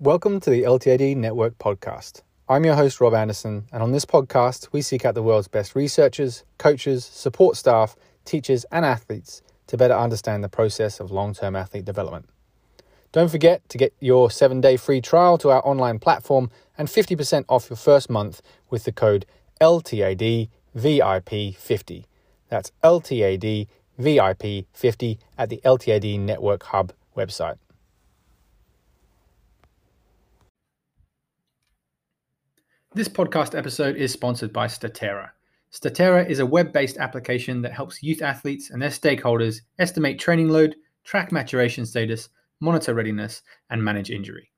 Welcome to the LTAD Network podcast. I'm your host, Rob Anderson, and on this podcast, we seek out the world's best researchers, coaches, support staff, teachers, and athletes to better understand the process of long term athlete development. Don't forget to get your seven day free trial to our online platform and 50% off your first month with the code LTADVIP50. That's LTADVIP50 at the LTAD Network Hub website. This podcast episode is sponsored by Statera. Statera is a web based application that helps youth athletes and their stakeholders estimate training load, track maturation status, monitor readiness, and manage injury.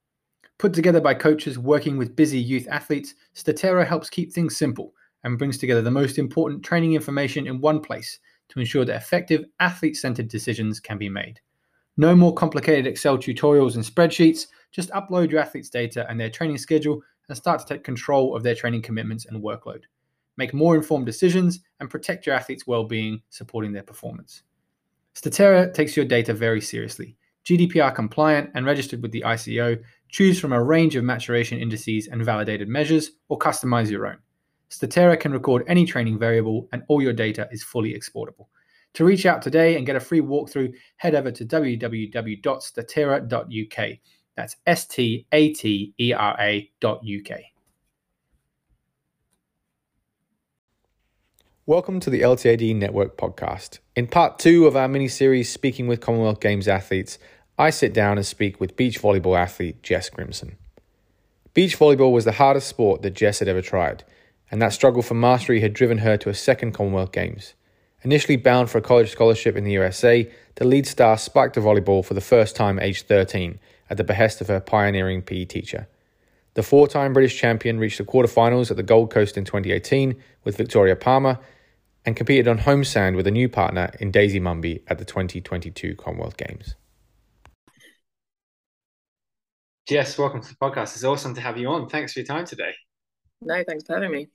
Put together by coaches working with busy youth athletes, Statera helps keep things simple and brings together the most important training information in one place to ensure that effective athlete centered decisions can be made. No more complicated Excel tutorials and spreadsheets, just upload your athlete's data and their training schedule and start to take control of their training commitments and workload. Make more informed decisions and protect your athlete's well being, supporting their performance. Statera takes your data very seriously. GDPR compliant and registered with the ICO, choose from a range of maturation indices and validated measures, or customize your own. Statera can record any training variable, and all your data is fully exportable. To reach out today and get a free walkthrough, head over to www.statera.uk. That's S T A T E R A dot UK. Welcome to the LTAD Network podcast. In part two of our mini series, Speaking with Commonwealth Games Athletes, I sit down and speak with beach volleyball athlete Jess Grimson. Beach volleyball was the hardest sport that Jess had ever tried, and that struggle for mastery had driven her to a second Commonwealth Games. Initially bound for a college scholarship in the USA, the Leeds star spiked to volleyball for the first time aged 13 at the behest of her pioneering PE teacher. The four time British champion reached the quarterfinals at the Gold Coast in 2018 with Victoria Palmer and competed on home sand with a new partner in Daisy Mumby at the 2022 Commonwealth Games. Jess, welcome to the podcast. It's awesome to have you on. Thanks for your time today. No, thanks for having me.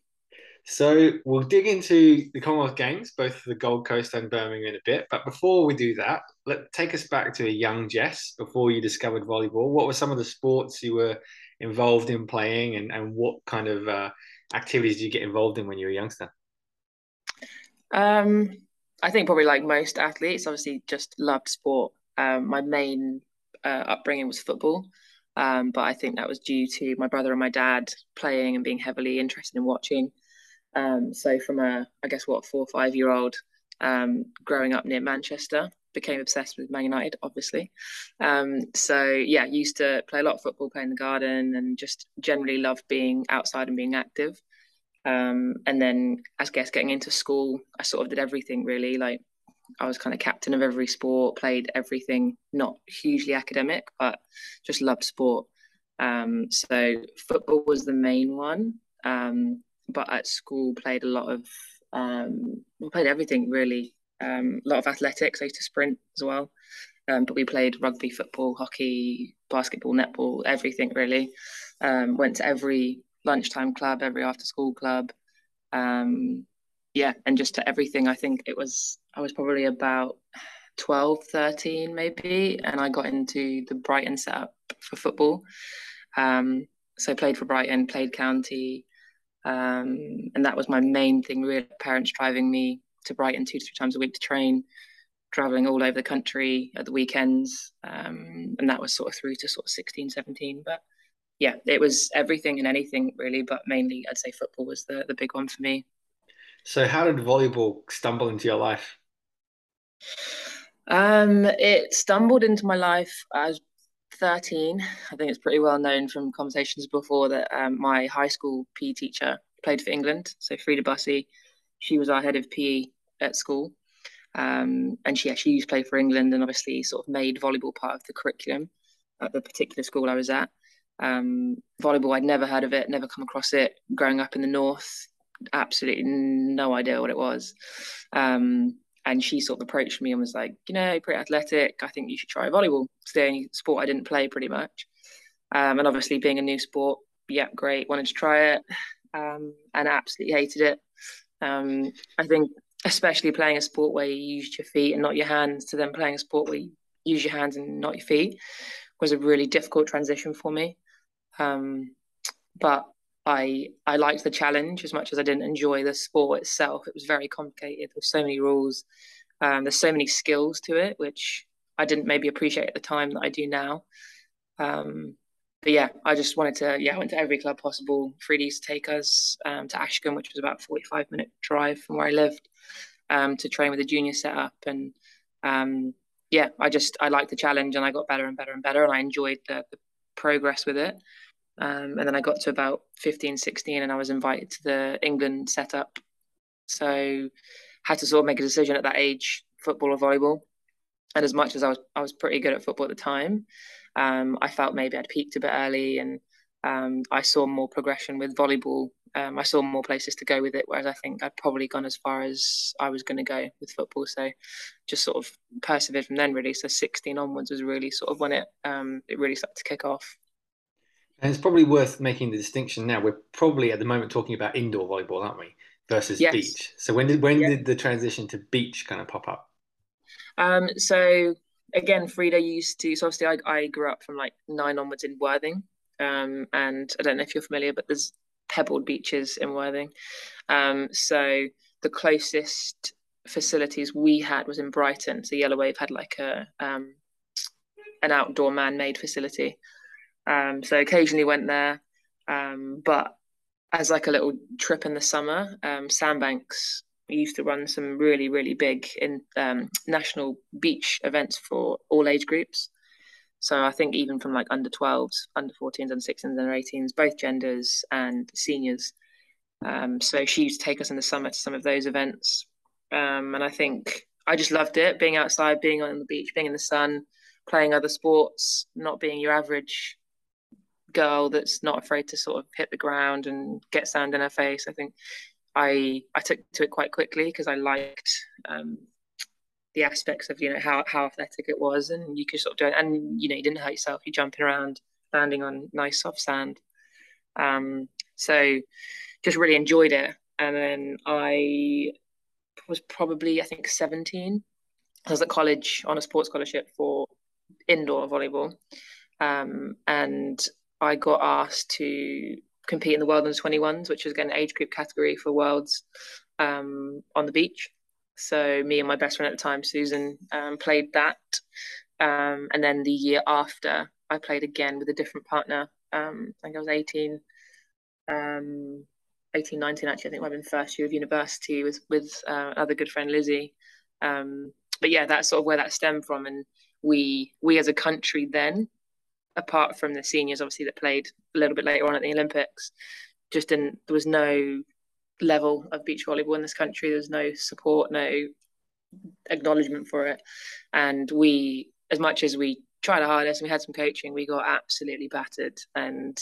So we'll dig into the Commonwealth Games, both the Gold Coast and Birmingham in a bit. But before we do that, let take us back to a young Jess before you discovered volleyball. What were some of the sports you were involved in playing, and, and what kind of uh, activities do you get involved in when you were a youngster? Um, I think probably like most athletes, obviously just loved sport. Um, my main uh, upbringing was football. Um, but I think that was due to my brother and my dad playing and being heavily interested in watching. Um, so from a, I guess what four or five year old, um, growing up near Manchester, became obsessed with Man United, obviously. Um, so yeah, used to play a lot of football, play in the garden, and just generally love being outside and being active. Um, and then, as guess getting into school, I sort of did everything really. Like I was kind of captain of every sport, played everything, not hugely academic, but just loved sport. Um, so football was the main one. Um, but at school played a lot of um, played everything really. Um, a lot of athletics. I used to sprint as well, um, but we played rugby, football, hockey, basketball, netball, everything really. Um, went to every lunchtime club, every after school club. Um, yeah, and just to everything. I think it was I was probably about 12, 13 maybe, and I got into the Brighton setup for football. Um, so played for Brighton, played county, um, and that was my main thing, really. Parents driving me to Brighton two to three times a week to train, traveling all over the country at the weekends. Um, and that was sort of through to sort of 16, 17. But yeah, it was everything and anything really, but mainly I'd say football was the, the big one for me. So, how did volleyball stumble into your life? Um, it stumbled into my life as 13, I think it's pretty well known from conversations before that um, my high school PE teacher played for England. So Frida Bussey, she was our head of PE at school. Um, and she actually used to play for England and obviously sort of made volleyball part of the curriculum at the particular school I was at. Um, volleyball, I'd never heard of it, never come across it. Growing up in the north, absolutely no idea what it was. Um, and she sort of approached me and was like, you know, pretty athletic. I think you should try volleyball. It's the only sport I didn't play pretty much. Um, and obviously, being a new sport, yeah, great. Wanted to try it. um, and absolutely hated it. Um, I think, especially playing a sport where you used your feet and not your hands, to then playing a sport where you use your hands and not your feet, was a really difficult transition for me. Um, but I I liked the challenge as much as I didn't enjoy the sport itself. It was very complicated. There's so many rules. Um, there's so many skills to it, which I didn't maybe appreciate at the time that I do now. Um, but yeah, I just wanted to, yeah, I went to every club possible. Freedies take us um, to Ashcombe, which was about 45 minute drive from where I lived, um, to train with a junior setup. And um, yeah, I just, I liked the challenge and I got better and better and better. And I enjoyed the, the progress with it. Um, and then I got to about 15, 16 and I was invited to the England setup. So had to sort of make a decision at that age, football or volleyball. And as much as I was, I was pretty good at football at the time, um, I felt maybe I'd peaked a bit early and um, I saw more progression with volleyball. Um, I saw more places to go with it, whereas I think I'd probably gone as far as I was going to go with football. So just sort of persevered from then, really. So 16 onwards was really sort of when it um, it really started to kick off. And it's probably worth making the distinction now. We're probably at the moment talking about indoor volleyball, aren't we? Versus yes. beach. So when did when did the transition to beach kind of pop up? Um, so again, Frida used to. So obviously, I, I grew up from like nine onwards in Worthing, um, and I don't know if you're familiar, but there's pebbled beaches in Worthing. Um, so the closest facilities we had was in Brighton. So Yellowave had like a um, an outdoor man-made facility. Um, so occasionally went there, um, but as like a little trip in the summer, um, Sandbanks we used to run some really really big in um, national beach events for all age groups. So i think even from like under 12s under 14s and 16s and 18s both genders and seniors. Um, so she used to take us in the summer to some of those events. Um, and i think i just loved it being outside being on the beach being in the sun playing other sports not being your average girl that's not afraid to sort of hit the ground and get sand in her face. I think I I took to it quite quickly because I liked um, the aspects of you know how how athletic it was, and you could sort of do it, and you know you didn't hurt yourself. You're jumping around, landing on nice soft sand. Um, so just really enjoyed it, and then I was probably I think 17. I was at college on a sports scholarship for indoor volleyball, um, and I got asked to compete in the World Under 21s, which is again an age group category for Worlds um, on the beach. So me and my best friend at the time, Susan, um, played that. Um, and then the year after, I played again with a different partner. Um, I think I was 18, um, 18, 19 actually. I think been first year of university with with uh, another good friend, Lizzie. Um, but yeah, that's sort of where that stemmed from. And we we as a country then apart from the seniors, obviously that played a little bit later on at the Olympics, just didn't. There was no level of beach volleyball in this country. There was no support, no acknowledgement for it, and we, as much as we tried our hardest, and we had some coaching, we got absolutely battered. And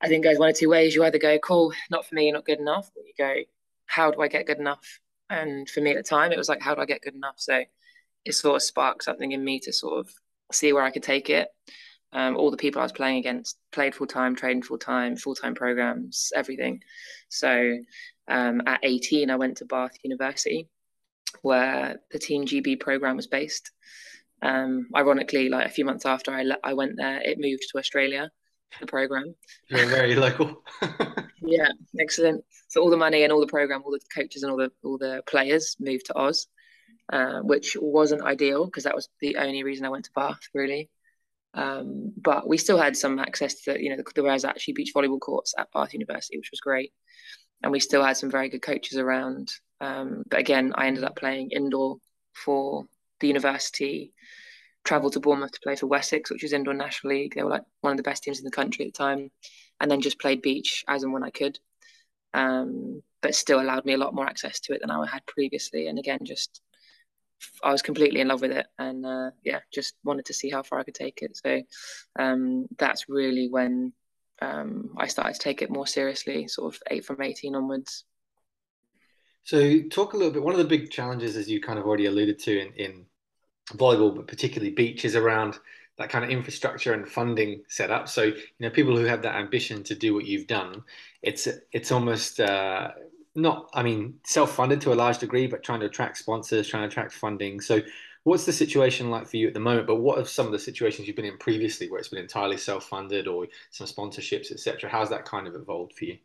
I think goes one of two ways. You either go, "Cool, not for me, not good enough," or you go, "How do I get good enough?" And for me at the time, it was like, "How do I get good enough?" So it sort of sparked something in me to sort of see where I could take it. Um, all the people I was playing against played full time, trained full time, full time programs, everything. So um, at 18, I went to Bath University, where the Team GB program was based. Um, ironically, like a few months after I, le- I went there, it moved to Australia, the program. You're very local. yeah, excellent. So all the money and all the program, all the coaches and all the all the players moved to Oz, uh, which wasn't ideal because that was the only reason I went to Bath, really. Um, but we still had some access to, you know, there was actually beach volleyball courts at Bath University, which was great. And we still had some very good coaches around. Um, but again, I ended up playing indoor for the university, traveled to Bournemouth to play for Wessex, which was indoor national league. They were like one of the best teams in the country at the time. And then just played beach as and when I could. Um, but still allowed me a lot more access to it than I had previously. And again, just I was completely in love with it, and uh, yeah, just wanted to see how far I could take it. So um, that's really when um, I started to take it more seriously, sort of eight from eighteen onwards. So talk a little bit. One of the big challenges, as you kind of already alluded to in, in volleyball, but particularly beach, is around that kind of infrastructure and funding set up. So you know, people who have that ambition to do what you've done, it's it's almost uh, not, I mean, self-funded to a large degree, but trying to attract sponsors, trying to attract funding. So what's the situation like for you at the moment? But what are some of the situations you've been in previously where it's been entirely self-funded or some sponsorships, etc.? How's that kind of evolved for you?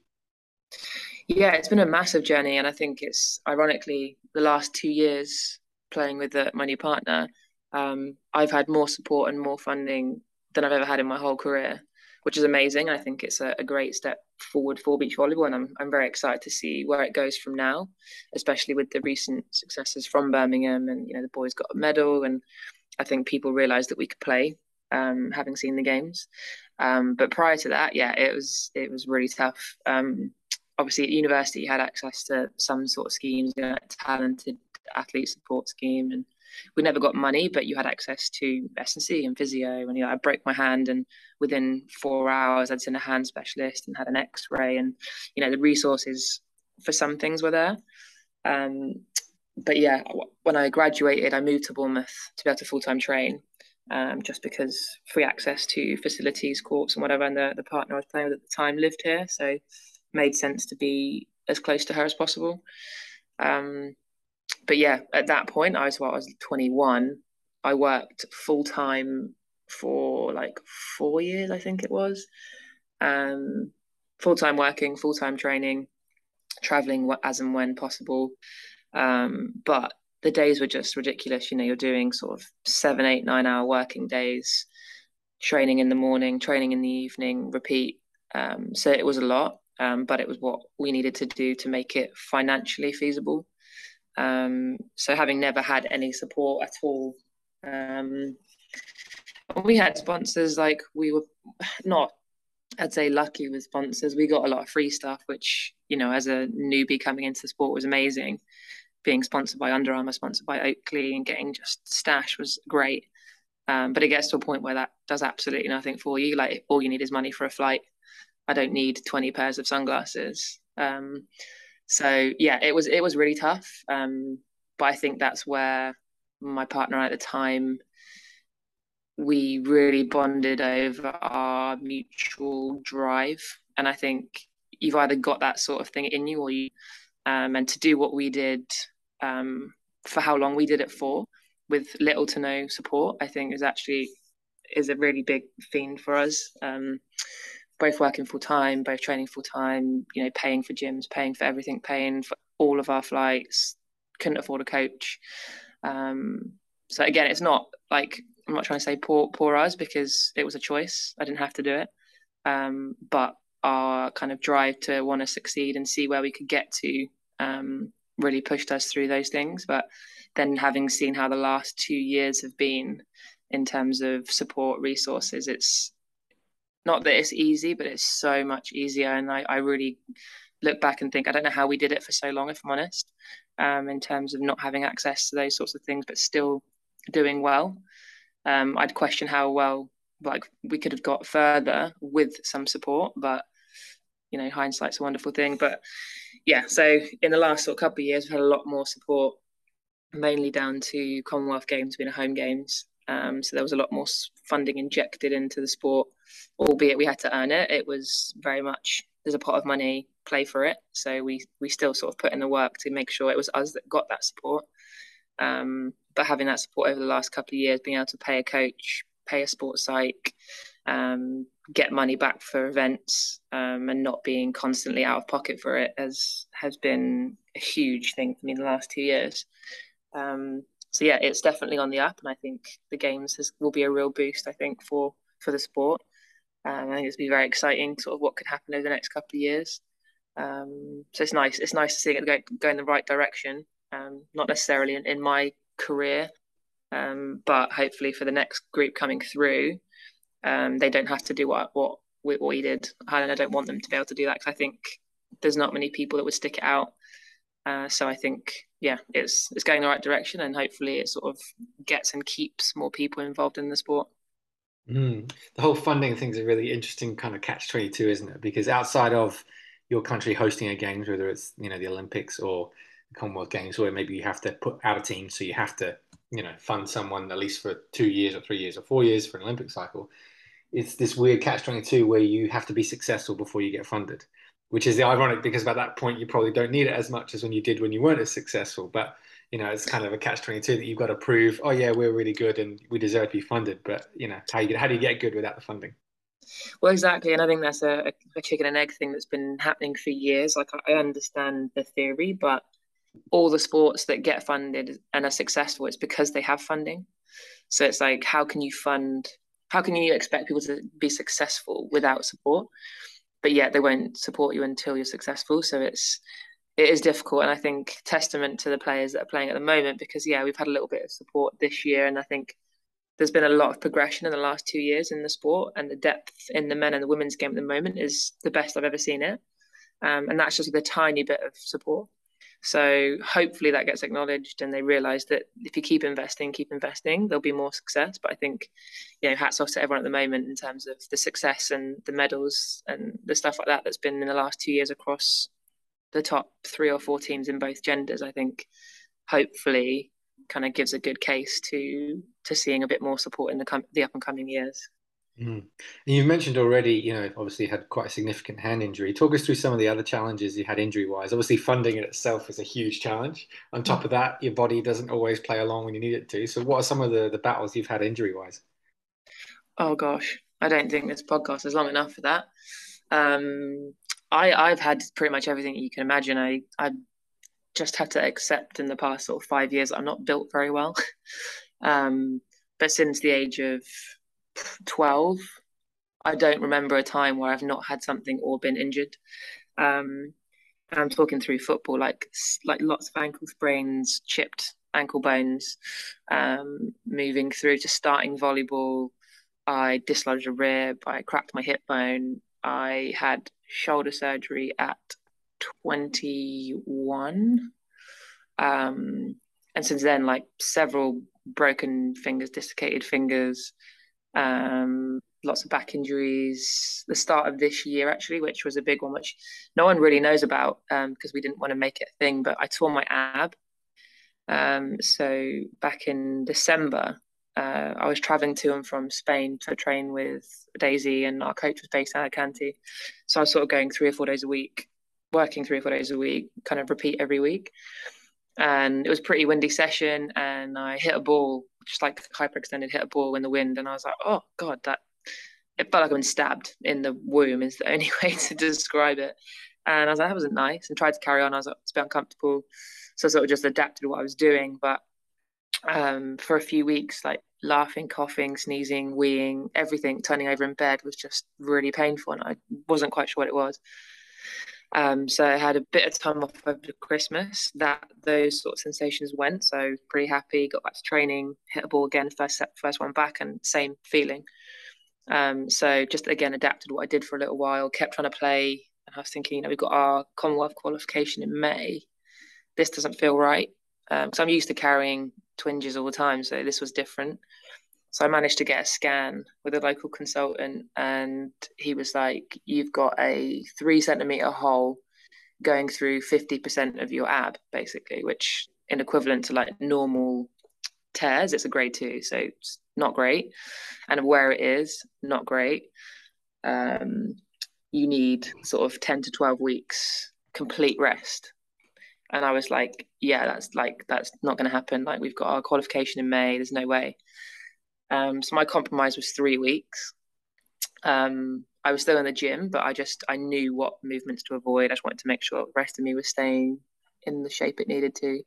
Yeah, it's been a massive journey, and I think it's ironically the last two years playing with the, my new partner um, I've had more support and more funding than I've ever had in my whole career, which is amazing. I think it's a, a, great step forward for beach volleyball, and I'm I'm very excited to see where it goes from now, especially with the recent successes from Birmingham, and you know the boys got a medal, and I think people realised that we could play, um, having seen the games. Um, but prior to that, yeah, it was it was really tough. Um, obviously, at university, you had access to some sort of schemes, you know, talented athlete support scheme, and we never got money, but you had access to S&C and physio. And you know, I broke my hand, and within four hours, I'd seen a hand specialist and had an X-ray, and you know, the resources for some things were there. Um, but yeah, when I graduated, I moved to Bournemouth to be able to full time train, um, just because free access to facilities, courts, and whatever. And the, the partner I was playing with at the time lived here, so made sense to be as close to her as possible. Um, but yeah, at that point, I was well, I was 21. I worked full time for like four years, I think it was. Um, full time working, full time training, traveling as and when possible. Um, but the days were just ridiculous. You know, you're doing sort of seven, eight, nine hour working days, training in the morning, training in the evening, repeat. Um, so it was a lot, um, but it was what we needed to do to make it financially feasible. Um, so having never had any support at all, um, we had sponsors like we were not, I'd say, lucky with sponsors. We got a lot of free stuff, which you know, as a newbie coming into the sport, was amazing. Being sponsored by Under Armour, sponsored by Oakley, and getting just stash was great. Um, but it gets to a point where that does absolutely nothing for you. Like all you need is money for a flight. I don't need 20 pairs of sunglasses. Um, so yeah, it was it was really tough. Um, but I think that's where my partner at the time we really bonded over our mutual drive, and I think you've either got that sort of thing in you or you. Um, and to do what we did um, for how long we did it for, with little to no support, I think is actually is a really big thing for us. Um, both working full time, both training full time, you know, paying for gyms, paying for everything, paying for all of our flights, couldn't afford a coach. Um, so again, it's not like I'm not trying to say poor poor us because it was a choice. I didn't have to do it. Um, but our kind of drive to want to succeed and see where we could get to um, really pushed us through those things. But then having seen how the last two years have been in terms of support resources, it's not that it's easy, but it's so much easier. And I, I really look back and think, I don't know how we did it for so long, if I'm honest, um, in terms of not having access to those sorts of things, but still doing well. Um, I'd question how well like we could have got further with some support, but you know, hindsight's a wonderful thing. But yeah, so in the last sort of couple of years, we've had a lot more support, mainly down to Commonwealth Games being home games. Um, so there was a lot more funding injected into the sport, albeit we had to earn it. It was very much there's a pot of money, play for it. So we we still sort of put in the work to make sure it was us that got that support. Um, but having that support over the last couple of years, being able to pay a coach, pay a sports psych, um, get money back for events, um, and not being constantly out of pocket for it has has been a huge thing for me in the last two years. Um, so yeah, it's definitely on the up, and I think the games has, will be a real boost. I think for for the sport. Um, I think it's be very exciting, sort of what could happen over the next couple of years. Um, so it's nice. It's nice to see it go, go in the right direction. Um, not necessarily in, in my career, um, but hopefully for the next group coming through, um, they don't have to do what what we, what we did. And I don't want them to be able to do that because I think there's not many people that would stick it out. Uh, so I think yeah, it's it's going the right direction, and hopefully it sort of gets and keeps more people involved in the sport. Mm. The whole funding thing is a really interesting kind of catch twenty two, isn't it? Because outside of your country hosting a games, whether it's you know the Olympics or the Commonwealth Games, where maybe you have to put out a team, so you have to you know fund someone at least for two years or three years or four years for an Olympic cycle, it's this weird catch twenty two where you have to be successful before you get funded, which is the ironic because by that point you probably don't need it as much as when you did when you weren't as successful, but you know, it's kind of a catch twenty two that you've got to prove. Oh yeah, we're really good and we deserve to be funded. But you know, how you how do you get good without the funding? Well, exactly, and I think that's a, a chicken and egg thing that's been happening for years. Like I understand the theory, but all the sports that get funded and are successful, it's because they have funding. So it's like, how can you fund? How can you expect people to be successful without support? But yet they won't support you until you're successful. So it's it is difficult, and I think testament to the players that are playing at the moment because yeah, we've had a little bit of support this year, and I think there's been a lot of progression in the last two years in the sport, and the depth in the men and the women's game at the moment is the best I've ever seen it, um, and that's just with a tiny bit of support. So hopefully that gets acknowledged, and they realise that if you keep investing, keep investing, there'll be more success. But I think, you know, hats off to everyone at the moment in terms of the success and the medals and the stuff like that that's been in the last two years across the top three or four teams in both genders, I think hopefully kind of gives a good case to to seeing a bit more support in the com- the up and coming years. Mm. You've mentioned already, you know, obviously had quite a significant hand injury. Talk us through some of the other challenges you had injury wise. Obviously, funding in itself is a huge challenge. On top of that, your body doesn't always play along when you need it to. So, what are some of the, the battles you've had injury wise? Oh, gosh. I don't think this podcast is long enough for that. Um, I I've had pretty much everything you can imagine. I I just had to accept in the past sort of five years I'm not built very well. um, but since the age of twelve, I don't remember a time where I've not had something or been injured. Um, and I'm talking through football, like like lots of ankle sprains, chipped ankle bones, um, moving through to starting volleyball. I dislodged a rib. I cracked my hip bone. I had shoulder surgery at 21. Um, and since then, like several broken fingers, dislocated fingers, um, lots of back injuries. The start of this year, actually, which was a big one, which no one really knows about because um, we didn't want to make it a thing. But I tore my ab. Um, so back in December, uh, I was traveling to and from Spain to train with Daisy, and our coach was based in Alicante. So I was sort of going three or four days a week, working three or four days a week, kind of repeat every week. And it was a pretty windy session, and I hit a ball, just like hyperextended, hit a ball in the wind, and I was like, oh god, that it felt like I've been stabbed in the womb is the only way to describe it. And I was like, that wasn't nice, and tried to carry on. I was like, it's a bit uncomfortable, so I sort of just adapted what I was doing, but um, for a few weeks, like laughing, coughing, sneezing, weeing, everything, turning over in bed was just really painful, and I wasn't quite sure what it was. Um, so I had a bit of time off over Christmas. That those sort of sensations went. So pretty happy. Got back to training, hit a ball again, first set, first one back, and same feeling. Um, so just again adapted what I did for a little while. Kept trying to play, and I was thinking, you know, we've got our Commonwealth qualification in May. This doesn't feel right um, I'm used to carrying twinges all the time, so this was different. So I managed to get a scan with a local consultant, and he was like, "You've got a three centimeter hole going through fifty percent of your ab, basically, which in equivalent to like normal tears, it's a grade two, so it's not great. And where it is, not great. Um, you need sort of ten to twelve weeks complete rest and I was like, yeah, that's like that's not going to happen. Like we've got our qualification in May. There's no way. Um, so my compromise was three weeks. Um, I was still in the gym, but I just I knew what movements to avoid. I just wanted to make sure the rest of me was staying in the shape it needed to.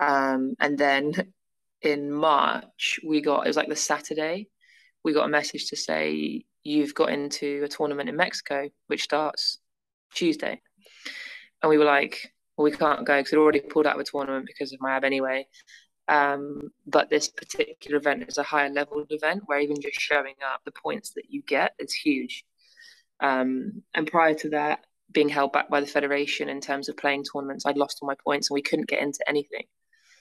Um, and then in March, we got it was like the Saturday, we got a message to say you've got into a tournament in Mexico, which starts Tuesday. And we were like, well, we can't go because we'd already pulled out of a tournament because of my ab anyway. Um, but this particular event is a higher level event where even just showing up, the points that you get is huge. Um, and prior to that, being held back by the federation in terms of playing tournaments, I'd lost all my points and we couldn't get into anything.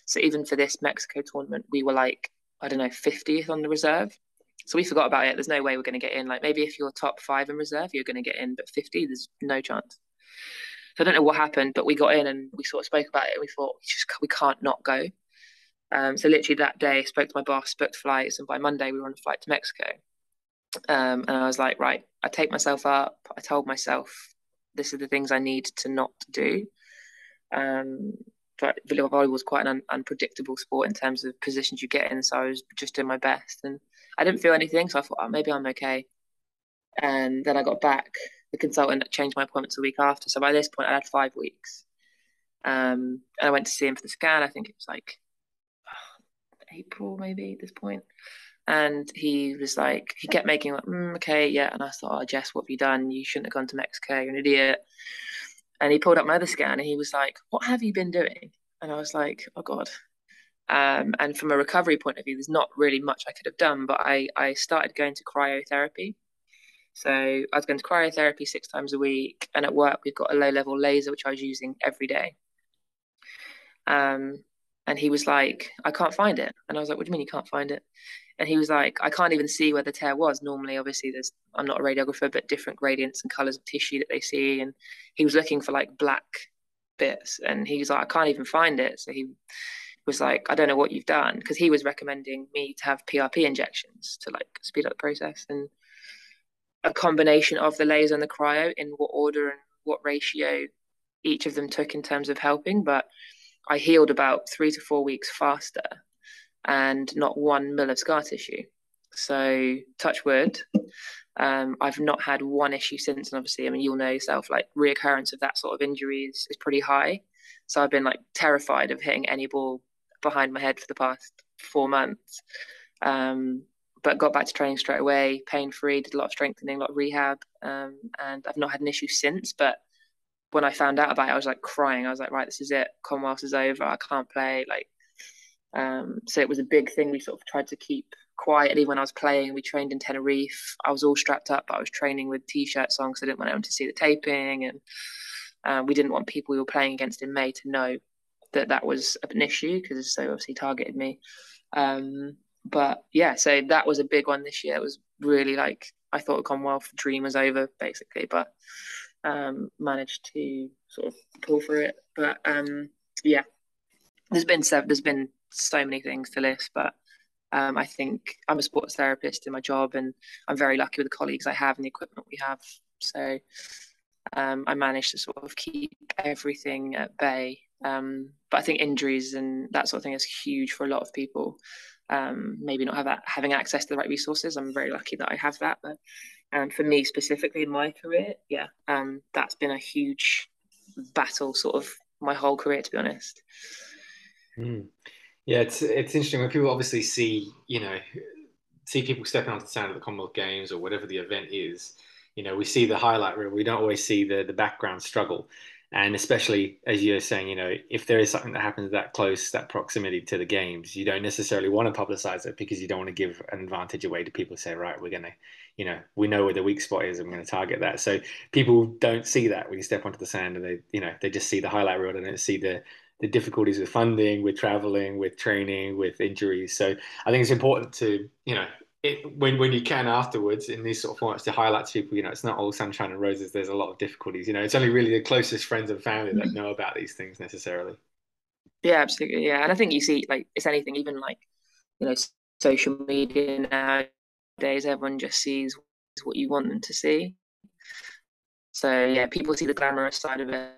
So even for this Mexico tournament, we were like, I don't know, 50th on the reserve. So we forgot about it. There's no way we're going to get in. Like maybe if you're top five in reserve, you're going to get in, but 50, there's no chance. So I don't know what happened, but we got in and we sort of spoke about it. And we thought we just we can't not go. Um, so literally that day, spoke to my boss, booked flights, and by Monday we were on a flight to Mexico. Um, and I was like, right, I take myself up. I told myself, this are the things I need to not do. Um, but volleyball was quite an un- unpredictable sport in terms of positions you get in. So I was just doing my best, and I didn't feel anything. So I thought, oh, maybe I'm okay. And then I got back. The consultant changed my appointments a week after. So by this point, I had five weeks. Um, and I went to see him for the scan. I think it was like April, maybe at this point. And he was like, he kept making like, mm, okay, yeah. And I thought, oh, Jess, what have you done? You shouldn't have gone to Mexico. You're an idiot. And he pulled up my other scan and he was like, what have you been doing? And I was like, oh God. Um, and from a recovery point of view, there's not really much I could have done, but I, I started going to cryotherapy. So I was going to cryotherapy six times a week. And at work, we've got a low level laser, which I was using every day. Um, and he was like, I can't find it. And I was like, What do you mean you can't find it? And he was like, I can't even see where the tear was. Normally, obviously, there's I'm not a radiographer, but different gradients and colors of tissue that they see. And he was looking for like black bits, and he was like, I can't even find it. So he was like, I don't know what you've done, because he was recommending me to have PRP injections to like speed up the process and a combination of the laser and the cryo in what order and what ratio each of them took in terms of helping, but I healed about three to four weeks faster and not one mill of scar tissue. So, touch wood, um, I've not had one issue since. And obviously, I mean, you'll know yourself, like reoccurrence of that sort of injury is, is pretty high. So, I've been like terrified of hitting any ball behind my head for the past four months. Um, but got back to training straight away, pain free, did a lot of strengthening, a lot of rehab. Um, and I've not had an issue since. But when I found out about it, I was like crying. I was like, right, this is it. Commonwealth is over. I can't play. Like, um, so it was a big thing. We sort of tried to keep quietly when I was playing. We trained in Tenerife. I was all strapped up, but I was training with t-shirts on because I didn't want anyone to see the taping, and uh, we didn't want people we were playing against in May to know that that was an issue because they obviously targeted me. Um, but yeah, so that was a big one this year. It was really like I thought Commonwealth dream was over basically, but um, managed to sort of pull through it. But um, yeah, there's been so, there's been so many things to list, but um, I think I'm a sports therapist in my job, and I'm very lucky with the colleagues I have and the equipment we have. So um, I managed to sort of keep everything at bay. Um, but I think injuries and that sort of thing is huge for a lot of people. Um, maybe not have that, having access to the right resources. I'm very lucky that I have that, but and for me specifically in my career, yeah, um, that's been a huge battle, sort of my whole career, to be honest. Mm. Yeah, it's it's interesting when people obviously see, you know, see people stepping onto the stand at the Commonwealth Games or whatever the event is. You know, we see the highlight reel. We don't always see the the background struggle. And especially as you're saying, you know, if there is something that happens that close, that proximity to the games, you don't necessarily want to publicize it because you don't want to give an advantage away to people. Say, right, we're going to, you know, we know where the weak spot is, and we're going to target that. So people don't see that when you step onto the sand, and they, you know, they just see the highlight reel and they see the the difficulties with funding, with traveling, with training, with injuries. So I think it's important to, you know, it, when when you can afterwards in these sort of formats to highlight to people, you know, it's not all sunshine and roses. There's a lot of difficulties. You know, it's only really the closest friends and family that mm-hmm. know about these things necessarily. Yeah, absolutely. Yeah, and I think you see, like, it's anything, even like, you know, social media nowadays. Everyone just sees what you want them to see. So yeah, people see the glamorous side of it.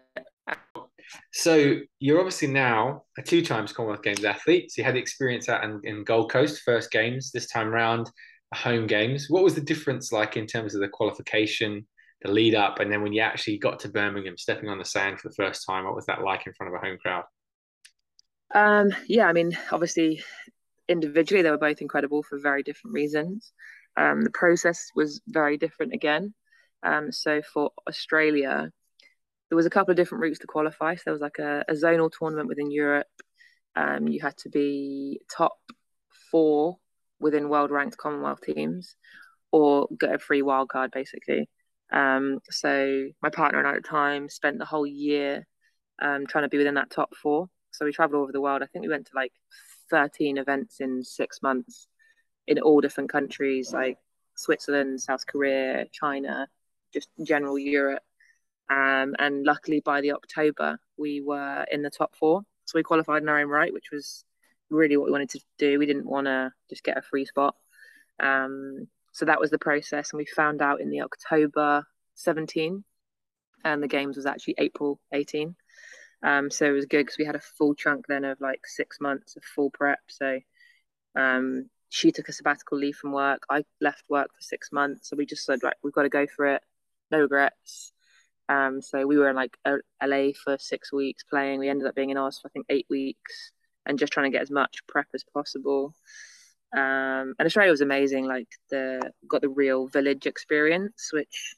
So you're obviously now a two times Commonwealth Games athlete. So you had the experience out in, in Gold Coast, first games, this time round, home games. What was the difference like in terms of the qualification, the lead up, and then when you actually got to Birmingham, stepping on the sand for the first time? What was that like in front of a home crowd? Um, yeah, I mean, obviously, individually, they were both incredible for very different reasons. Um, the process was very different again. Um, so for Australia, there was a couple of different routes to qualify. So there was like a, a zonal tournament within Europe. Um, you had to be top four within world ranked Commonwealth teams, or get a free wild card basically. Um, so my partner and I at the time spent the whole year um, trying to be within that top four. So we traveled all over the world. I think we went to like 13 events in six months in all different countries like Switzerland, South Korea, China, just general Europe. Um, and luckily, by the October, we were in the top four. So we qualified in our own right, which was really what we wanted to do. We didn't want to just get a free spot. Um, so that was the process, and we found out in the October 17, and the games was actually April 18. Um, so it was good because we had a full chunk then of like six months of full prep. So um, she took a sabbatical leave from work. I left work for six months. So we just said, right, we've got to go for it. No regrets. Um, so we were in like LA for six weeks playing. We ended up being in Oz for I think eight weeks and just trying to get as much prep as possible. Um, and Australia was amazing. Like the got the real village experience, which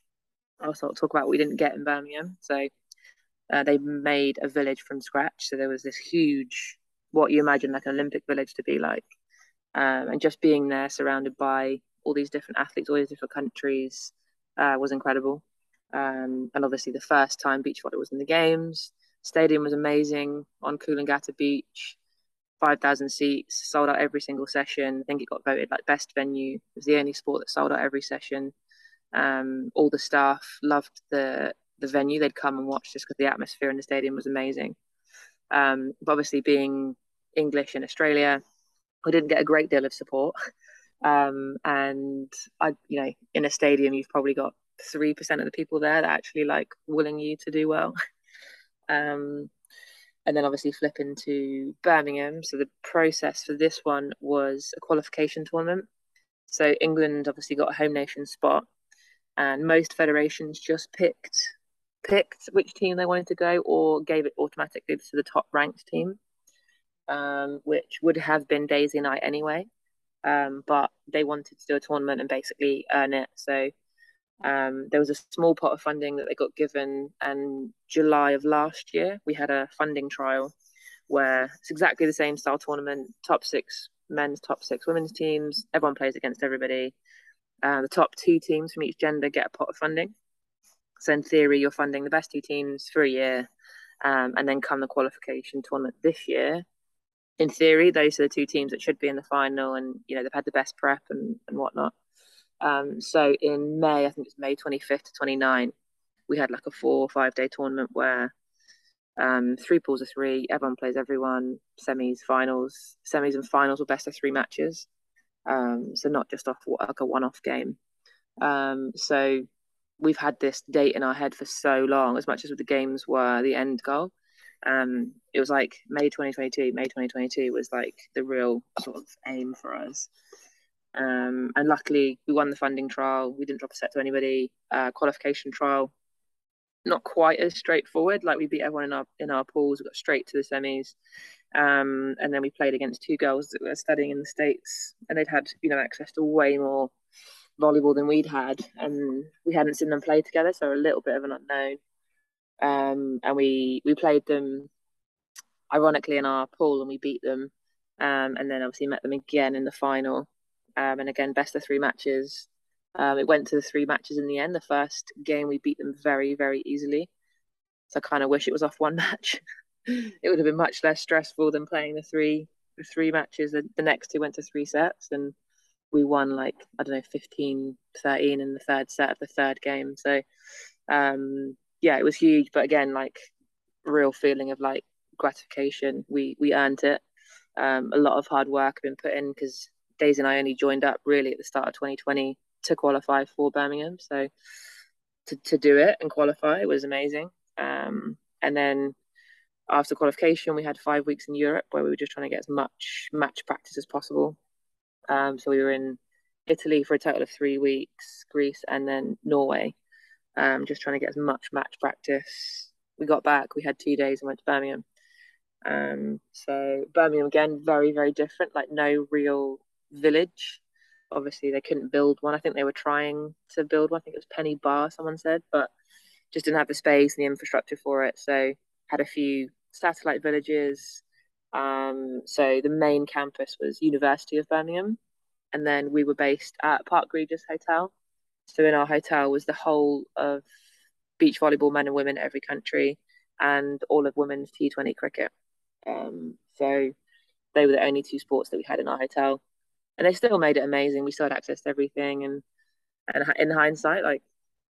I'll talk about. We didn't get in Birmingham, so uh, they made a village from scratch. So there was this huge, what you imagine like an Olympic village to be like, um, and just being there, surrounded by all these different athletes, all these different countries, uh, was incredible. Um, and obviously, the first time beach volleyball was in the games. Stadium was amazing on Coolangatta Beach. 5,000 seats, sold out every single session. I think it got voted like best venue. It was the only sport that sold out every session. Um, all the staff loved the the venue. They'd come and watch just because the atmosphere in the stadium was amazing. Um, but obviously, being English in Australia, we didn't get a great deal of support. Um, and I, you know, in a stadium, you've probably got three percent of the people there that actually like willing you to do well. um, and then obviously flip into Birmingham. So the process for this one was a qualification tournament. So England obviously got a home nation spot, and most federations just picked picked which team they wanted to go or gave it automatically to the top ranked team, um, which would have been Daisy and I anyway. Um, but they wanted to do a tournament and basically earn it. So um, there was a small pot of funding that they got given, and July of last year we had a funding trial where it's exactly the same style tournament, top six men's, top six women's teams. Everyone plays against everybody. Uh, the top two teams from each gender get a pot of funding. So in theory, you're funding the best two teams for a year, um, and then come the qualification tournament this year. In theory, those are the two teams that should be in the final, and you know they've had the best prep and and whatnot. Um, so in May, I think it's May 25th to 29, we had like a four or five day tournament where um, three pools of three, everyone plays everyone, semis, finals, semis and finals were best of three matches. Um, so not just off like a one off game. Um, so we've had this date in our head for so long, as much as the games were the end goal. Um, it was like May 2022, May 2022 was like the real sort of aim for us. Um, and luckily, we won the funding trial. We didn't drop a set to anybody. Uh, qualification trial, not quite as straightforward. Like we beat everyone in our in our pools. We got straight to the semis, um, and then we played against two girls that were studying in the states, and they'd had you know access to way more volleyball than we'd had, and we hadn't seen them play together, so a little bit of an unknown. Um, and we we played them, ironically, in our pool, and we beat them. Um, and then obviously met them again in the final um, and again, best of three matches. Um, it went to the three matches in the end. The first game, we beat them very, very easily. So I kind of wish it was off one match. it would have been much less stressful than playing the three the three matches. The, the next two went to three sets, and we won like I don't know 15 13 in the third set of the third game. So um, yeah, it was huge. But again, like real feeling of like gratification. We we earned it. Um, a lot of hard work been put in because Daisy and I only joined up really at the start of 2020 to qualify for Birmingham. So to, to do it and qualify was amazing. Um, and then after qualification, we had five weeks in Europe where we were just trying to get as much match practice as possible. Um, so we were in Italy for a total of three weeks, Greece, and then Norway, um, just trying to get as much match practice. We got back, we had two days and went to Birmingham. Um, so Birmingham again, very, very different, like no real village. Obviously, they couldn't build one. I think they were trying to build one. I think it was Perry Barr, someone said, but just didn't have the space and the infrastructure for it. So had a few satellite villages. Um, so the main campus was University of Birmingham, and then we were based at Park Regis Hotel. So in our hotel was the whole of beach volleyball, men and women, every country, and all of women's T20 cricket. Um, so they were the only two sports that we had in our hotel and they still made it amazing. We still had access to everything, and and in hindsight, like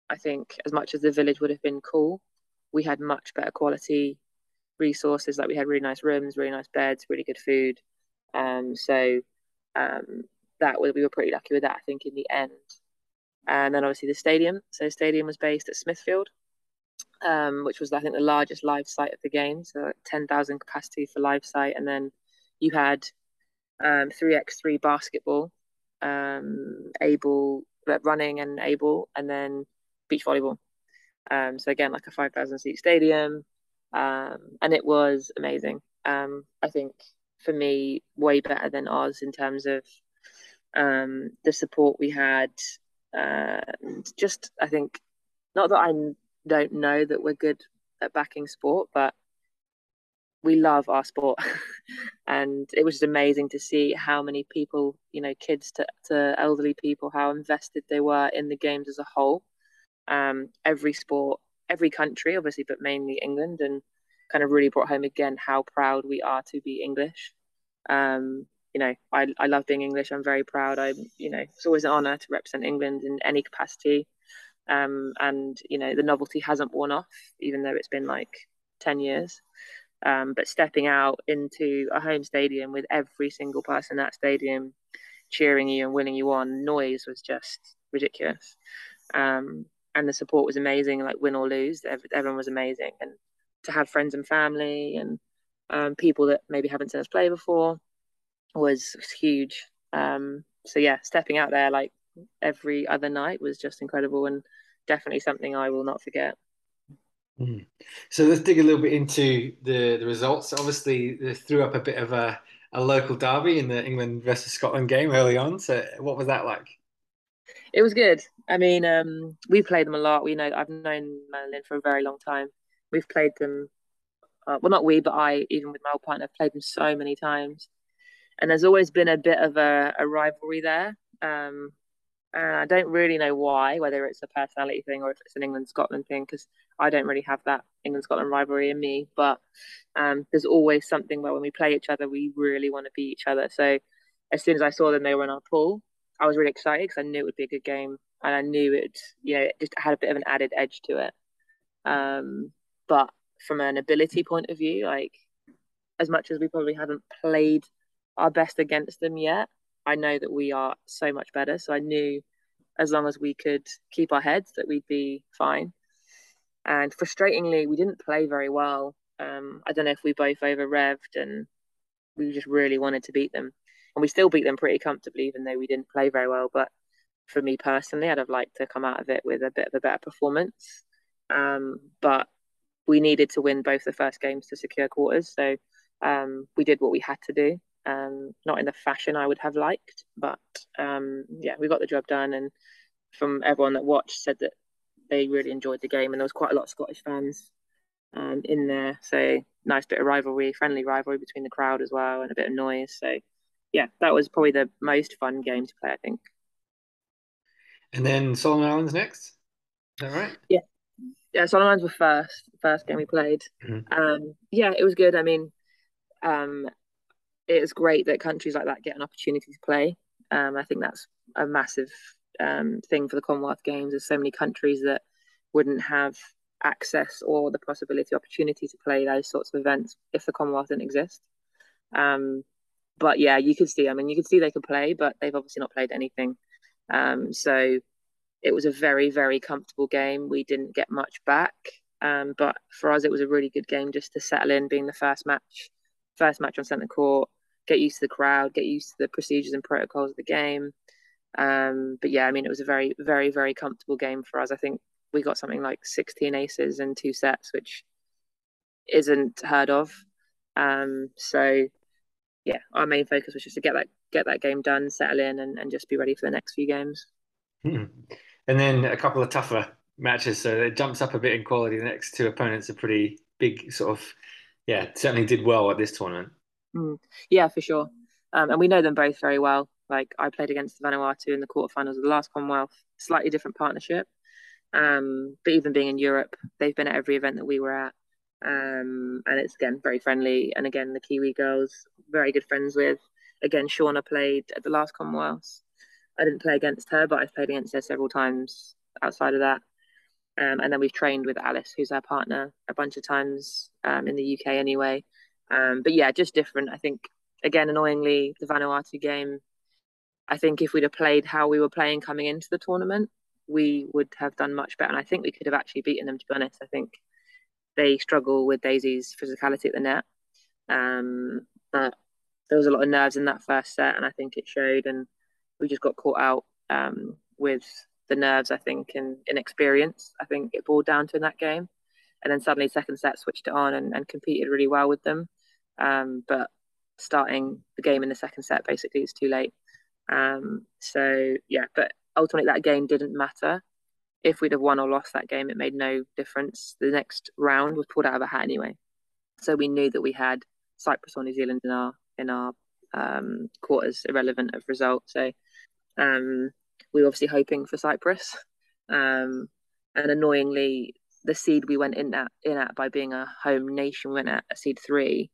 I think as much as the village would have been cool, we had much better quality resources. Like we had really nice rooms, really nice beds, really good food. Um, so um, that was, we were pretty lucky with that, I think, in the end. And then obviously the stadium. So stadium was based at Smithfield, um, which was I think the largest live site of the game. So ten thousand capacity for live site, and then you had um, three x three basketball, um, able running and able, and then beach volleyball. Um, so again, like a five thousand seat stadium, um, and it was amazing. Um, I think for me, way better than ours in terms of um, the support we had. Uh, just, I think, not that I don't know that we're good at backing sport, but we love our sport. and it was just amazing to see how many people, you know, kids to, to elderly people, how invested they were in the games as a whole. Um, every sport, every country, obviously, but mainly England. And kind of really brought home again how proud we are to be English. Um, you know, I, I love being English. I'm very proud. I, you know, it's always an honour to represent England in any capacity. Um, and you know, the novelty hasn't worn off, even though it's been like ten years. Um, but stepping out into a home stadium with every single person in that stadium cheering you and winning you on, noise was just ridiculous. Um, and the support was amazing, like win or lose, everyone was amazing. And to have friends and family and um, people that maybe haven't seen us play before was, was huge. Um, so yeah, stepping out there like every other night was just incredible and definitely something I will not forget. Mm. So let's dig a little bit into the, the results. Obviously, they threw up a bit of a, a local derby in the England versus Scotland game early on. So what was that like? It was good. I mean, um, we played them a lot. We know I've known Manolin for a very long time. We've played them uh, well, not we, but I, even with my old partner, played them so many times. And there's always been a bit of a, a rivalry there. Um, and I don't really know why, whether it's a personality thing or if it's an England Scotland thing, because I don't really have that England Scotland rivalry in me. But um, there's always something where when we play each other, we really want to beat each other. So as soon as I saw them, they were in our pool, I was really excited because I knew it would be a good game, and I knew it, you know, it just had a bit of an added edge to it. Um, but from an ability point of view. Like, as much as we probably haven't played our best against them yet, I know that we are so much better. So I knew as long as we could keep our heads that we'd be fine. And frustratingly, we didn't play very well. Um, I don't know if we both over revved and we just really wanted to beat them. And we still beat them pretty comfortably, even though we didn't play very well. But for me personally, I'd have liked to come out of it with a bit of a better performance. Um, but we needed to win both the first games to secure quarters. So um, we did what we had to do. Um, not in the fashion I would have liked, but um, yeah, we got the job done. And from everyone that watched, said that they really enjoyed the game, and there was quite a lot of Scottish fans um, in there. So nice bit of rivalry, friendly rivalry between the crowd as well, and a bit of noise. So yeah, that was probably the most fun game to play, I think. And then Solomon Islands next. Is that right? Yeah, yeah, Solomons were first, first game we played. Mm-hmm. Um, yeah, it was good. I mean, um, it's great that countries like that get an opportunity to play. Um, I think that's a massive um, thing for the Commonwealth Games. There's so many countries that wouldn't have access or the possibility, opportunity to play those sorts of events if the Commonwealth didn't exist. Um, but yeah, you could see. I mean, you could see they could play, but they've obviously not played anything. Um, so it was a very, very comfortable game. We didn't get much back. Um, but for us, it was a really good game just to settle in, being the first match, first match on centre court, get used to the crowd, get used to the procedures and protocols of the game. Um, but yeah, I mean, it was a very, very, very comfortable game for us. I think we got something like 16 aces in two sets, which isn't heard of. Um, so yeah, our main focus was just to get that get that game done, settle in, and, and just be ready for the next few games. Hmm and then a couple of tougher matches. So it jumps up a bit in quality. The next two opponents are pretty big, sort of, yeah, certainly did well at this tournament. Mm, yeah, for sure. Um, and we know them both very well. Like I played against Vanuatu in the quarterfinals of the last Commonwealth, slightly different partnership. Um, but even being in Europe, they've been at every event that we were at. Um, and it's again very friendly. And again, the Kiwi girls, very good friends with. Again, Shaunna played at the last Commonwealth. I didn't play against her, but I've played against her several times outside of that. Um, and then we've trained with Alice, who's our partner, a bunch of times um, in the UK anyway. Um, but yeah, just different. I think again, annoyingly, the Vanuatu game. I think if we'd have played how we were playing coming into the tournament, we would have done much better. And I think we could have actually beaten them. To be honest, I think they struggle with Daisy's physicality at the net. Um, but there was a lot of nerves in that first set, and I think it showed. And we just got caught out um, with the nerves, I think, and inexperience. I think it boiled down to in that game. And then suddenly, second set switched it on and, and competed really well with them. Um, but starting the game in the second set basically is too late. Um, so yeah, but ultimately that game didn't matter. If we'd have won or lost that game, it made no difference. The next round was pulled out of a hat anyway. So we knew that we had Cyprus or New Zealand in our in our um, quarters, irrelevant of result. So um, we were obviously hoping for Cyprus. Um, and annoyingly, the seed we went in at, in at by being a home nation, we went at a seed three,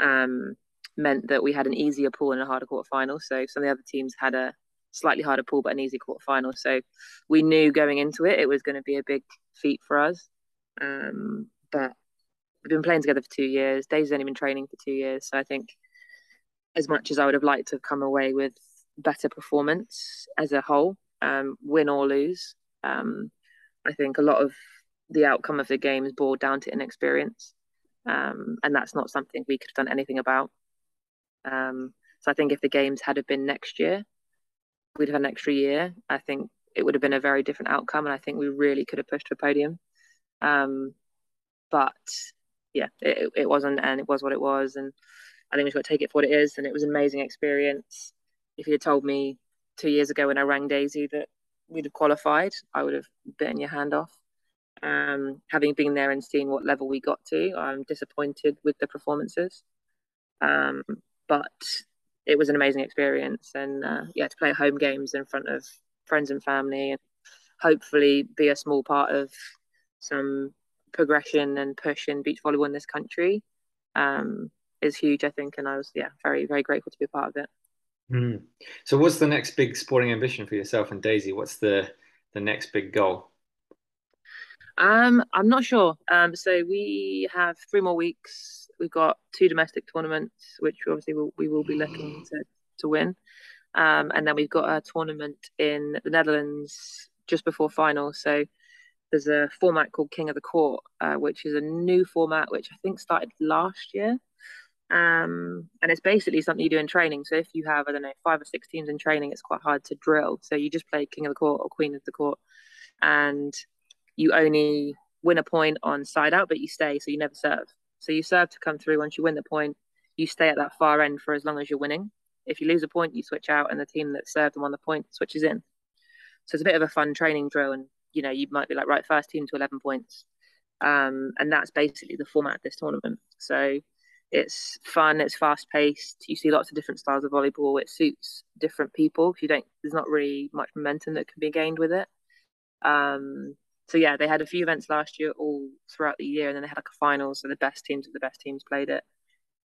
um, meant that we had an easier pool and a harder quarter final. So some of the other teams had a slightly harder pool but an easy quarter final. So we knew going into it, it was going to be a big feat for us. Um, but we've been playing together for two years. Daisy's only been training for two years. So I think as much as I would have liked to have come away with better performance as a whole, um, win or lose. Um, I think a lot of the outcome of the game is boiled down to inexperience, um, and that's not something we could have done anything about. Um, so I think if the games had have been next year, we'd have had an extra year. I think it would have been a very different outcome, and I think we really could have pushed for podium. Um, but yeah, it, it wasn't, and it was what it was, and I think we've got to take it for what it is. And it was an amazing experience if you had told me two years ago when I rang Daisy that we'd have qualified, I would have bitten your hand off. Um, having been there and seen what level we got to, I'm disappointed with the performances. Um, but it was an amazing experience, and uh, yeah, to play home games in front of friends and family, and hopefully be a small part of some progression and push in beach volleyball in this country um, is huge, I think. And I was yeah very very grateful to be a part of it. Mm. So, what's the next big sporting ambition for yourself and Daisy? What's the the next big goal? Um, I'm not sure. Um, so we have three more weeks. We've got two domestic tournaments, which obviously we'll, we will be looking to to win, um, and then we've got a tournament in the Netherlands just before final. So there's a format called King of the Court, uh, which is a new format which I think started last year. Um, and it's basically something you do in training. So if you have, I don't know, five or six teams in training, it's quite hard to drill. So you just play king of the court or queen of the court, and you only win a point on side out, but you stay, so you never serve. So you serve to come through. Once you win the point, you stay at that far end for as long as you're winning. If you lose a point, you switch out, and the team that served them on the point switches in. So it's a bit of a fun training drill, and you know you might be like, right, first team to eleven points, um, and that's basically the format of this tournament. So it's fun, it's fast paced. You see lots of different styles of volleyball. It suits different people. You don't. There's not really much momentum that can be gained with it. Um, so yeah, they had a few events last year, all throughout the year, and then they had like a final. So the best teams of the best teams played it.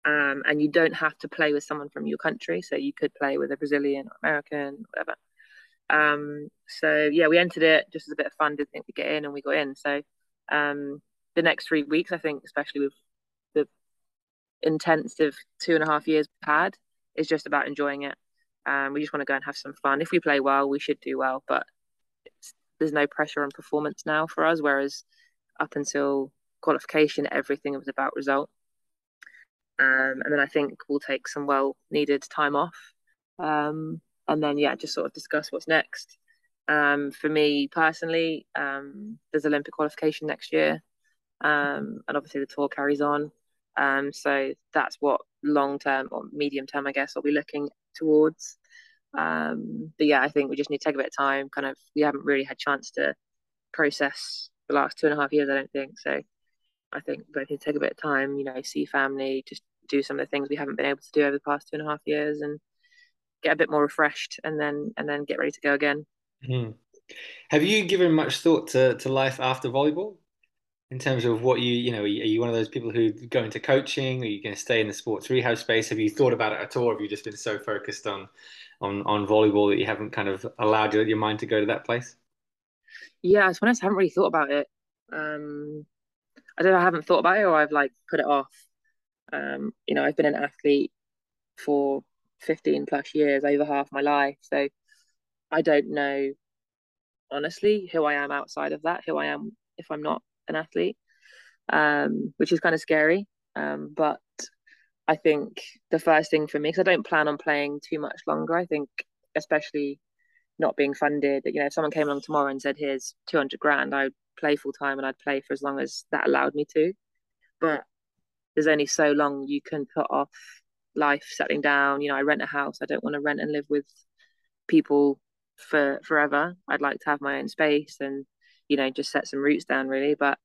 Um, and you don't have to play with someone from your country. So you could play with a Brazilian, or American, whatever. Um, so yeah, we entered it just as a bit of fun. Didn't think we get in, and we got in. So um, the next three weeks, I think, especially with the intensive two and a half years we've had is just about enjoying it. Um, we just want to go and have some fun. If we play well, we should do well, but there's no pressure on performance now for us. Whereas up until qualification, everything was about result. Um, and then I think we'll take some well needed time off. Um, and then, yeah, just sort of discuss what's next. Um, for me personally, um, there's Olympic qualification next year. Um, and obviously the tour carries on. Um, so that's what long term or medium term, I guess, I'll be looking towards. Um, but yeah, I think we just need to take a bit of time. Kind of, we haven't really had chance to process the last two and a half years. I don't think so. I think we both need to take a bit of time. You know, see family, just do some of the things we haven't been able to do over the past two and a half years, and get a bit more refreshed, and then and then get ready to go again. Mm. Have you given much thought to, to life after volleyball? in terms of what you you know are you one of those people who go into coaching are you going to stay in the sports rehab space have you thought about it at all have you just been so focused on on on volleyball that you haven't kind of allowed your, your mind to go to that place yeah to be honest i haven't really thought about it um i don't know i haven't thought about it or i've like put it off um you know i've been an athlete for 15 plus years, over half my life. So I don't know honestly who I am outside of that, who I am if I'm not an athlete, um, which is kind of scary. Um, but I think the first thing for me, because I don't plan on playing too much longer, I think, especially not being funded, you know, if someone came along tomorrow and said, here's 200 grand, I'd play full time and I'd play for as long as that allowed me to. But there's only so long you can put off life settling down. You know, I rent a house. I don't want to rent and live with people for forever. I'd like to have my own space and, you know, just set some roots down really. But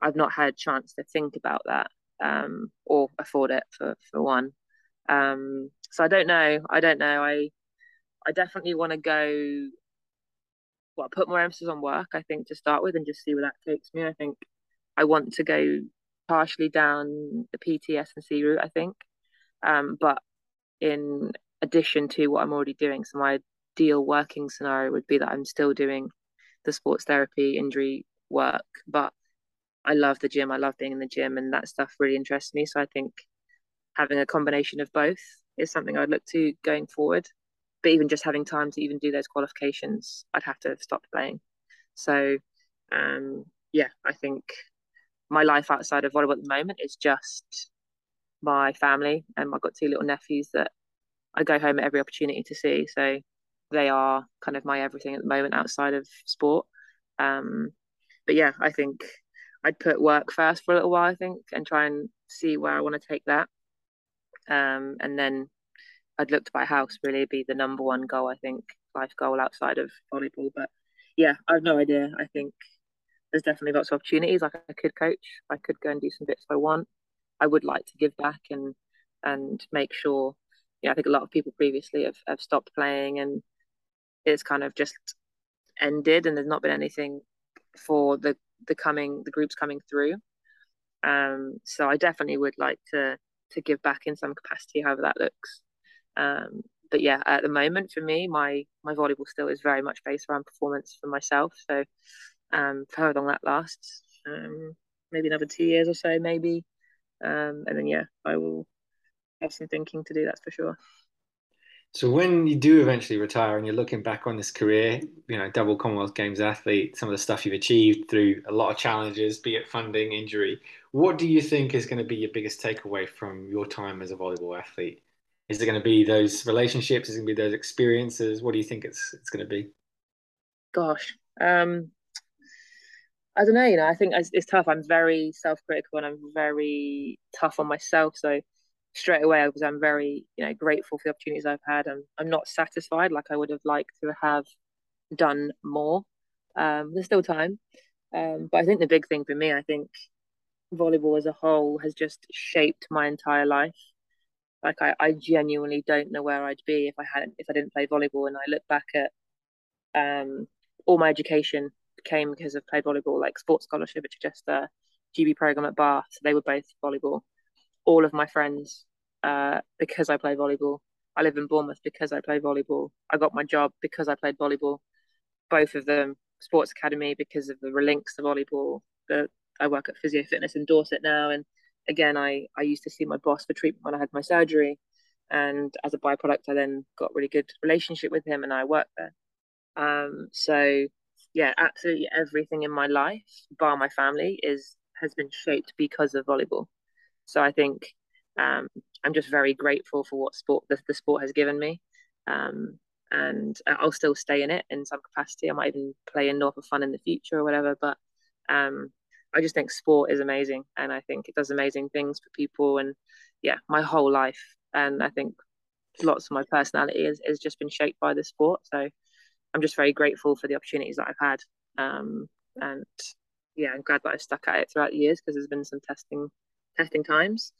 I've not had a chance to think about that um, or afford it for, for one. Um, so I don't know. I don't know. I I definitely want to go well, put more emphasis on work, I think, to start with and just see where that takes me. I think I want to go partially down the PTS and C route, I think. Um, but in addition to what I'm already doing, so my ideal working scenario would be that I'm still doing the sports therapy injury work, but I love the gym. I love being in the gym, and that stuff really interests me. So I think having a combination of both is something I'd look to going forward. But even just having time to even do those qualifications, I'd have to have stopped playing. So, um, yeah, I think my life outside of volleyball at the moment is just my family, and I've got two little nephews that I go home at every opportunity to see. So they are kind of my everything at the moment outside of sport. Um, but yeah, I think I'd put work first for a little while, I think, and try and see where I want to take that. Um, and then I'd look to buy a house, really be the number one goal, I think, life goal outside of volleyball. But yeah, I've no idea. I think there's definitely lots of opportunities. Like I could coach, I could go and do some bits if I want. I would like to give back and and make sure. Yeah, I think a lot of people previously have, have stopped playing and it's kind of just ended, and there's not been anything for the the coming the groups coming through. Um, so I definitely would like to to give back in some capacity, however that looks. Um, but yeah, at the moment for me, my my volleyball still is very much based around performance for myself. So um, for how long that lasts, um, maybe another two years or so, maybe. Um, and then yeah, I will have some thinking to do. That's for sure. So when you do eventually retire and you're looking back on this career, you know, double Commonwealth Games athlete, some of the stuff you've achieved through a lot of challenges, be it funding, injury, what do you think is going to be your biggest takeaway from your time as a volleyball athlete? Is it going to be those relationships? Is it going to be those experiences? What do you think it's it's going to be? Gosh, um, I don't know. You know, I think it's, it's tough. I'm very self-critical and I'm very tough on myself. So straight away because I'm very, you know, grateful for the opportunities I've had. I'm I'm not satisfied like I would have liked to have done more. Um, there's still time. Um, but I think the big thing for me, I think volleyball as a whole has just shaped my entire life. Like I, I genuinely don't know where I'd be if I hadn't if I didn't play volleyball. And I look back at um, all my education came because of played volleyball, like sports scholarship at Chichester, GB program at Bath. They were both volleyball. All of my friends, uh, because I play volleyball. I live in Bournemouth because I play volleyball. I got my job because I played volleyball. Bournemouth, Sports Academy because of the links to volleyball. The, I work at Physio Fitness in Dorset now, and again, I I used to see my boss for treatment when I had my surgery, and as a byproduct, I then got really good relationship with him, and I worked there. Um, so yeah, absolutely everything in my life, bar my family, is has been shaped because of volleyball. So I think um, I'm just very grateful for what sport the, the sport has given me. Um, and I'll still stay in it in some capacity. I might even play in Norfolk Fun in the future or whatever. But um, I just think sport is amazing, and I think it does amazing things for people. And yeah, my whole life, and I think lots of my personality has, has just been shaped by the sport. So I'm just very grateful for the opportunities that I've had. Um, and yeah, I'm glad that I've stuck at it throughout the years because there's been some testing testing times.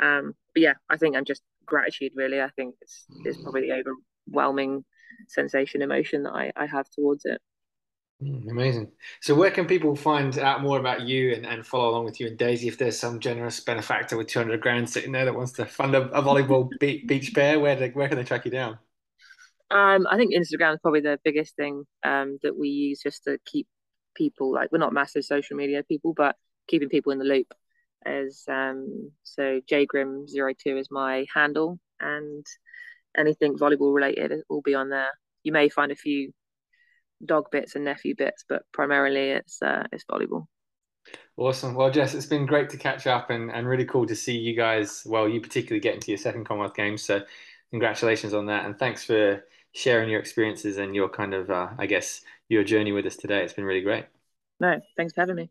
Um, but yeah, I think I'm just gratitude really. I think it's it's probably the overwhelming sensation, emotion that I, I have towards it. Mm, amazing. So where can people find out more about you and, and follow along with you and Daisy if there's some generous benefactor with 200 grand sitting there that wants to fund a, a volleyball beach pair, where, they, where can they track you down? Um, I think Instagram is probably the biggest thing um, that we use just to keep people like we're not massive social media people, but keeping people in the loop is um, so jgrim02 is my handle and anything volleyball related will be on there. You may find a few dog bits and nephew bits, but primarily it's uh, it's volleyball. Awesome. Well, Jess, it's been great to catch up and, and really cool to see you guys. Well, you particularly get into your second Commonwealth Games. So, congratulations on that. And thanks for sharing your experiences and your kind of, uh, I guess, your journey with us today. It's been really great. No, thanks for having me.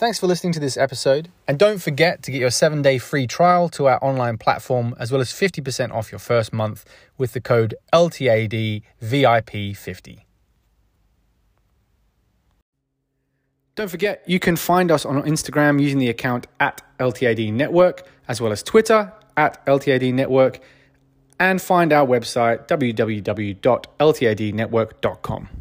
Thanks for listening to this episode. And don't forget to get your seven day free trial to our online platform, as well as 50% off your first month with the code LTADVIP50. Don't forget, you can find us on Instagram using the account at LTAD Network, as well as Twitter at LTAD Network, and find our website www.ltadnetwork.com.